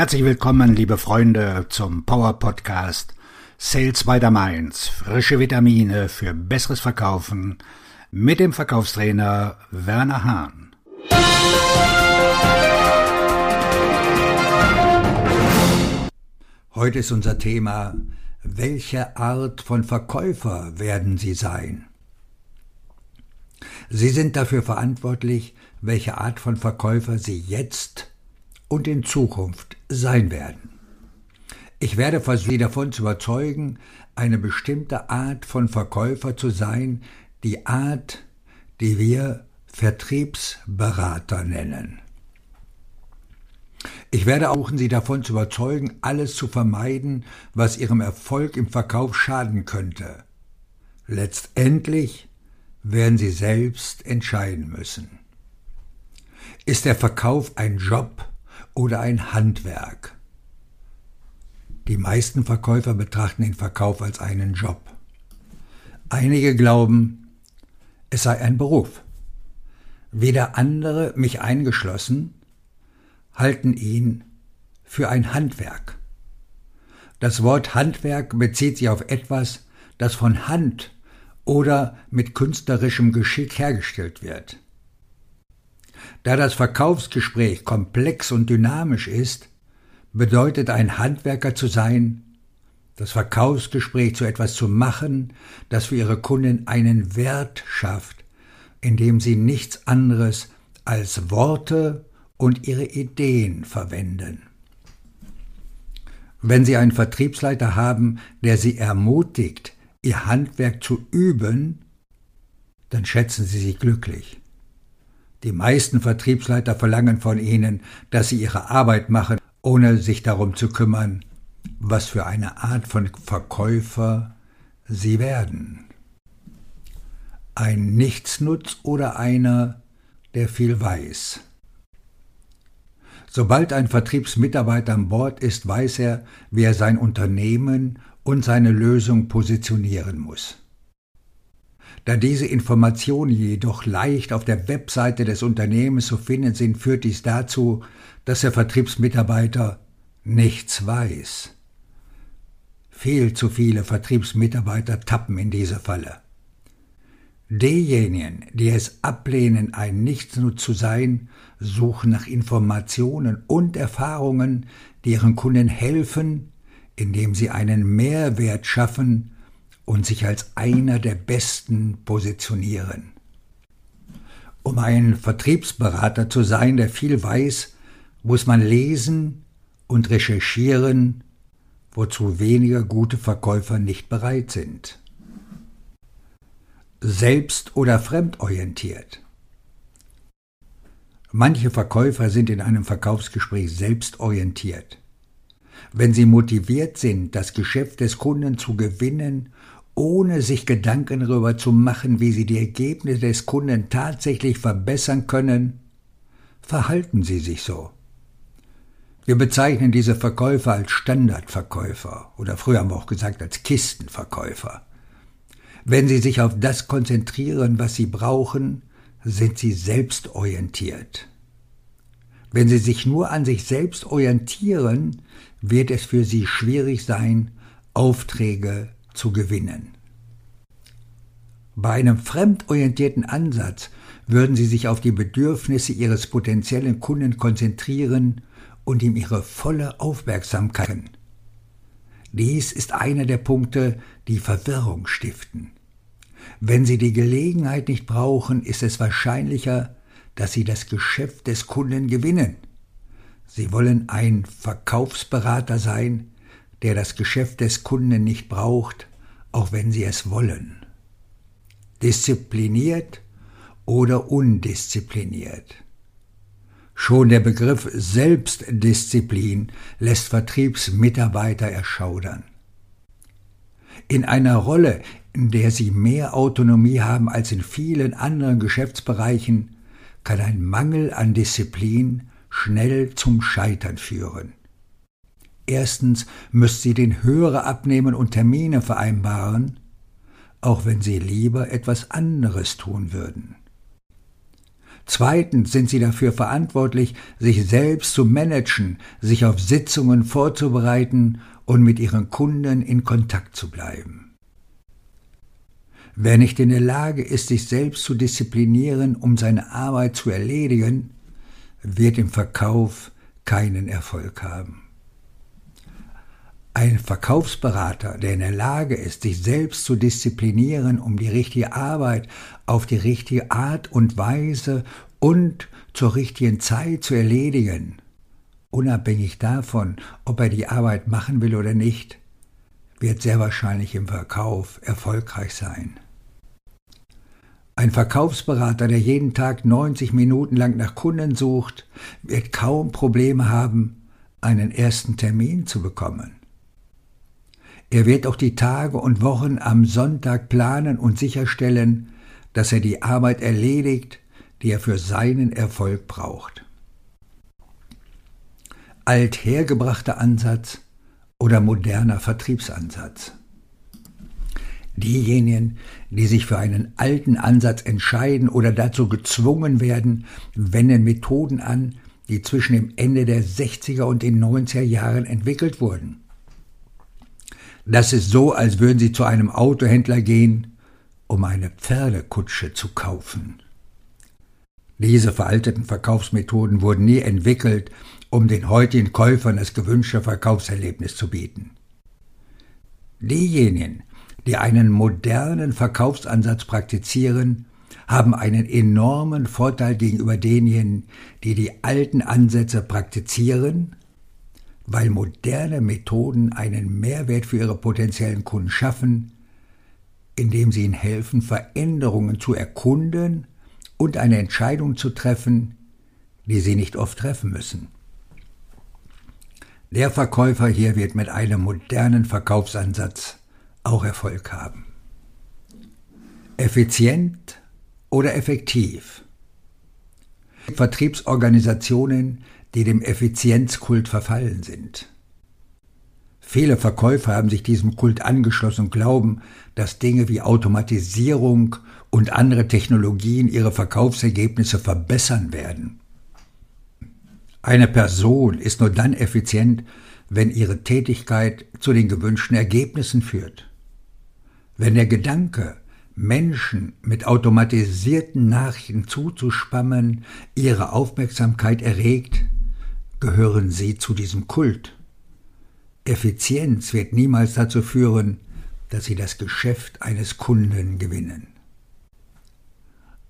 Herzlich willkommen, liebe Freunde, zum Power Podcast Sales by the Mainz. Frische Vitamine für besseres Verkaufen mit dem Verkaufstrainer Werner Hahn. Heute ist unser Thema, welche Art von Verkäufer werden Sie sein? Sie sind dafür verantwortlich, welche Art von Verkäufer Sie jetzt und in Zukunft sein werden. Ich werde versuchen, Sie davon zu überzeugen, eine bestimmte Art von Verkäufer zu sein, die Art, die wir Vertriebsberater nennen. Ich werde auch Sie davon zu überzeugen, alles zu vermeiden, was Ihrem Erfolg im Verkauf schaden könnte. Letztendlich werden Sie selbst entscheiden müssen. Ist der Verkauf ein Job oder ein Handwerk? Die meisten Verkäufer betrachten den Verkauf als einen Job. Einige glauben, es sei ein Beruf. Wieder andere, mich eingeschlossen, halten ihn für ein Handwerk. Das Wort Handwerk bezieht sich auf etwas, das von Hand oder mit künstlerischem Geschick hergestellt wird. Da das Verkaufsgespräch komplex und dynamisch ist, bedeutet ein Handwerker zu sein, das Verkaufsgespräch zu etwas zu machen, das für ihre Kunden einen Wert schafft, indem sie nichts anderes als Worte und ihre Ideen verwenden. Wenn Sie einen Vertriebsleiter haben, der Sie ermutigt, Ihr Handwerk zu üben, dann schätzen Sie sich glücklich. Die meisten Vertriebsleiter verlangen von Ihnen, dass Sie Ihre Arbeit machen, ohne sich darum zu kümmern, was für eine Art von Verkäufer Sie werden. Ein Nichtsnutz oder einer, der viel weiß. Sobald ein Vertriebsmitarbeiter an Bord ist, weiß er, wie er sein Unternehmen und seine Lösung positionieren muss. Da diese Informationen jedoch leicht auf der Webseite des Unternehmens zu finden sind, führt dies dazu, dass der Vertriebsmitarbeiter nichts weiß. Viel zu viele Vertriebsmitarbeiter tappen in diese Falle. Diejenigen, die es ablehnen, ein Nichtsnutz zu sein, suchen nach Informationen und Erfahrungen, die ihren Kunden helfen, indem sie einen Mehrwert schaffen und sich als einer der Besten positionieren. Um ein Vertriebsberater zu sein, der viel weiß, muss man lesen und recherchieren, wozu weniger gute Verkäufer nicht bereit sind. Selbst- oder fremdorientiert. Manche Verkäufer sind in einem Verkaufsgespräch selbstorientiert. Wenn sie motiviert sind, das Geschäft des Kunden zu gewinnen, ohne sich Gedanken darüber zu machen, wie sie die Ergebnisse des Kunden tatsächlich verbessern können, verhalten sie sich so. Wir bezeichnen diese Verkäufer als Standardverkäufer oder früher haben wir auch gesagt als Kistenverkäufer. Wenn sie sich auf das konzentrieren, was sie brauchen, sind sie selbstorientiert. Wenn sie sich nur an sich selbst orientieren, wird es für sie schwierig sein, Aufträge zu gewinnen. Bei einem fremdorientierten Ansatz würden sie sich auf die Bedürfnisse ihres potenziellen Kunden konzentrieren und ihm ihre volle Aufmerksamkeit. Schenken. Dies ist einer der Punkte, die Verwirrung stiften. Wenn Sie die Gelegenheit nicht brauchen, ist es wahrscheinlicher, dass Sie das Geschäft des Kunden gewinnen. Sie wollen ein Verkaufsberater sein, der das Geschäft des Kunden nicht braucht, auch wenn Sie es wollen. Diszipliniert oder undiszipliniert. Schon der Begriff Selbstdisziplin lässt Vertriebsmitarbeiter erschaudern. In einer Rolle, in der sie mehr Autonomie haben als in vielen anderen Geschäftsbereichen, kann ein Mangel an Disziplin schnell zum Scheitern führen. Erstens müsst sie den Höhere abnehmen und Termine vereinbaren, auch wenn sie lieber etwas anderes tun würden. Zweitens sind sie dafür verantwortlich, sich selbst zu managen, sich auf Sitzungen vorzubereiten und mit ihren Kunden in Kontakt zu bleiben. Wer nicht in der Lage ist, sich selbst zu disziplinieren, um seine Arbeit zu erledigen, wird im Verkauf keinen Erfolg haben. Ein Verkaufsberater, der in der Lage ist, sich selbst zu disziplinieren, um die richtige Arbeit auf die richtige Art und Weise und zur richtigen Zeit zu erledigen, unabhängig davon, ob er die Arbeit machen will oder nicht, wird sehr wahrscheinlich im Verkauf erfolgreich sein. Ein Verkaufsberater, der jeden Tag 90 Minuten lang nach Kunden sucht, wird kaum Probleme haben, einen ersten Termin zu bekommen. Er wird auch die Tage und Wochen am Sonntag planen und sicherstellen, dass er die Arbeit erledigt, die er für seinen Erfolg braucht. Althergebrachter Ansatz oder moderner Vertriebsansatz. Diejenigen, die sich für einen alten Ansatz entscheiden oder dazu gezwungen werden, wenden Methoden an, die zwischen dem Ende der 60er und den 90er Jahren entwickelt wurden. Das ist so, als würden Sie zu einem Autohändler gehen, um eine Pferdekutsche zu kaufen. Diese veralteten Verkaufsmethoden wurden nie entwickelt, um den heutigen Käufern das gewünschte Verkaufserlebnis zu bieten. Diejenigen, die einen modernen Verkaufsansatz praktizieren, haben einen enormen Vorteil gegenüber denjenigen, die die alten Ansätze praktizieren weil moderne Methoden einen Mehrwert für ihre potenziellen Kunden schaffen, indem sie ihnen helfen, Veränderungen zu erkunden und eine Entscheidung zu treffen, die sie nicht oft treffen müssen. Der Verkäufer hier wird mit einem modernen Verkaufsansatz auch Erfolg haben. Effizient oder effektiv? Vertriebsorganisationen die dem Effizienzkult verfallen sind. Viele Verkäufer haben sich diesem Kult angeschlossen und glauben, dass Dinge wie Automatisierung und andere Technologien ihre Verkaufsergebnisse verbessern werden. Eine Person ist nur dann effizient, wenn ihre Tätigkeit zu den gewünschten Ergebnissen führt. Wenn der Gedanke, Menschen mit automatisierten Nachrichten zuzuspammen, ihre Aufmerksamkeit erregt, gehören sie zu diesem Kult. Effizienz wird niemals dazu führen, dass sie das Geschäft eines Kunden gewinnen.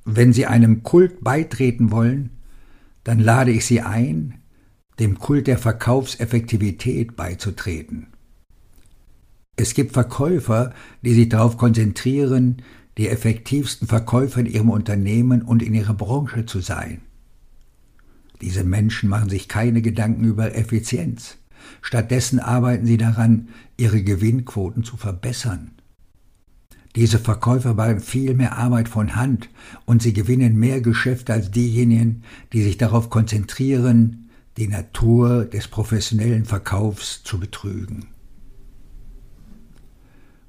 Wenn Sie einem Kult beitreten wollen, dann lade ich Sie ein, dem Kult der Verkaufseffektivität beizutreten. Es gibt Verkäufer, die sich darauf konzentrieren, die effektivsten Verkäufer in ihrem Unternehmen und in ihrer Branche zu sein. Diese Menschen machen sich keine Gedanken über Effizienz. Stattdessen arbeiten sie daran, ihre Gewinnquoten zu verbessern. Diese Verkäufer machen viel mehr Arbeit von Hand und sie gewinnen mehr Geschäfte als diejenigen, die sich darauf konzentrieren, die Natur des professionellen Verkaufs zu betrügen.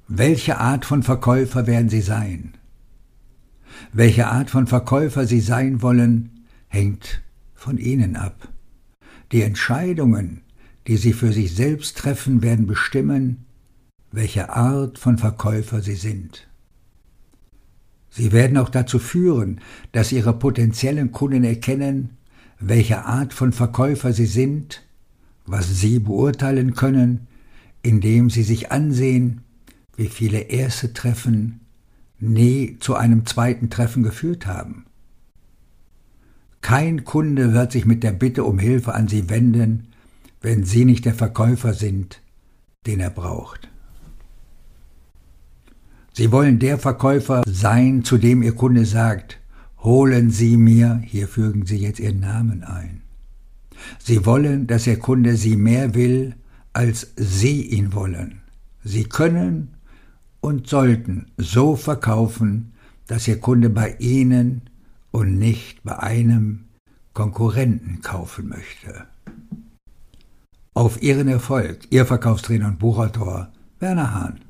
Welche Art von Verkäufer werden Sie sein? Welche Art von Verkäufer Sie sein wollen, hängt von ihnen ab. Die Entscheidungen, die sie für sich selbst treffen, werden bestimmen, welche Art von Verkäufer sie sind. Sie werden auch dazu führen, dass ihre potenziellen Kunden erkennen, welche Art von Verkäufer sie sind, was sie beurteilen können, indem sie sich ansehen, wie viele erste Treffen nie zu einem zweiten Treffen geführt haben. Kein Kunde wird sich mit der Bitte um Hilfe an Sie wenden, wenn Sie nicht der Verkäufer sind, den er braucht. Sie wollen der Verkäufer sein, zu dem Ihr Kunde sagt, holen Sie mir, hier fügen Sie jetzt Ihren Namen ein. Sie wollen, dass Ihr Kunde Sie mehr will, als Sie ihn wollen. Sie können und sollten so verkaufen, dass Ihr Kunde bei Ihnen und nicht bei einem Konkurrenten kaufen möchte. Auf Ihren Erfolg, Ihr Verkaufstrainer und Buchautor Werner Hahn.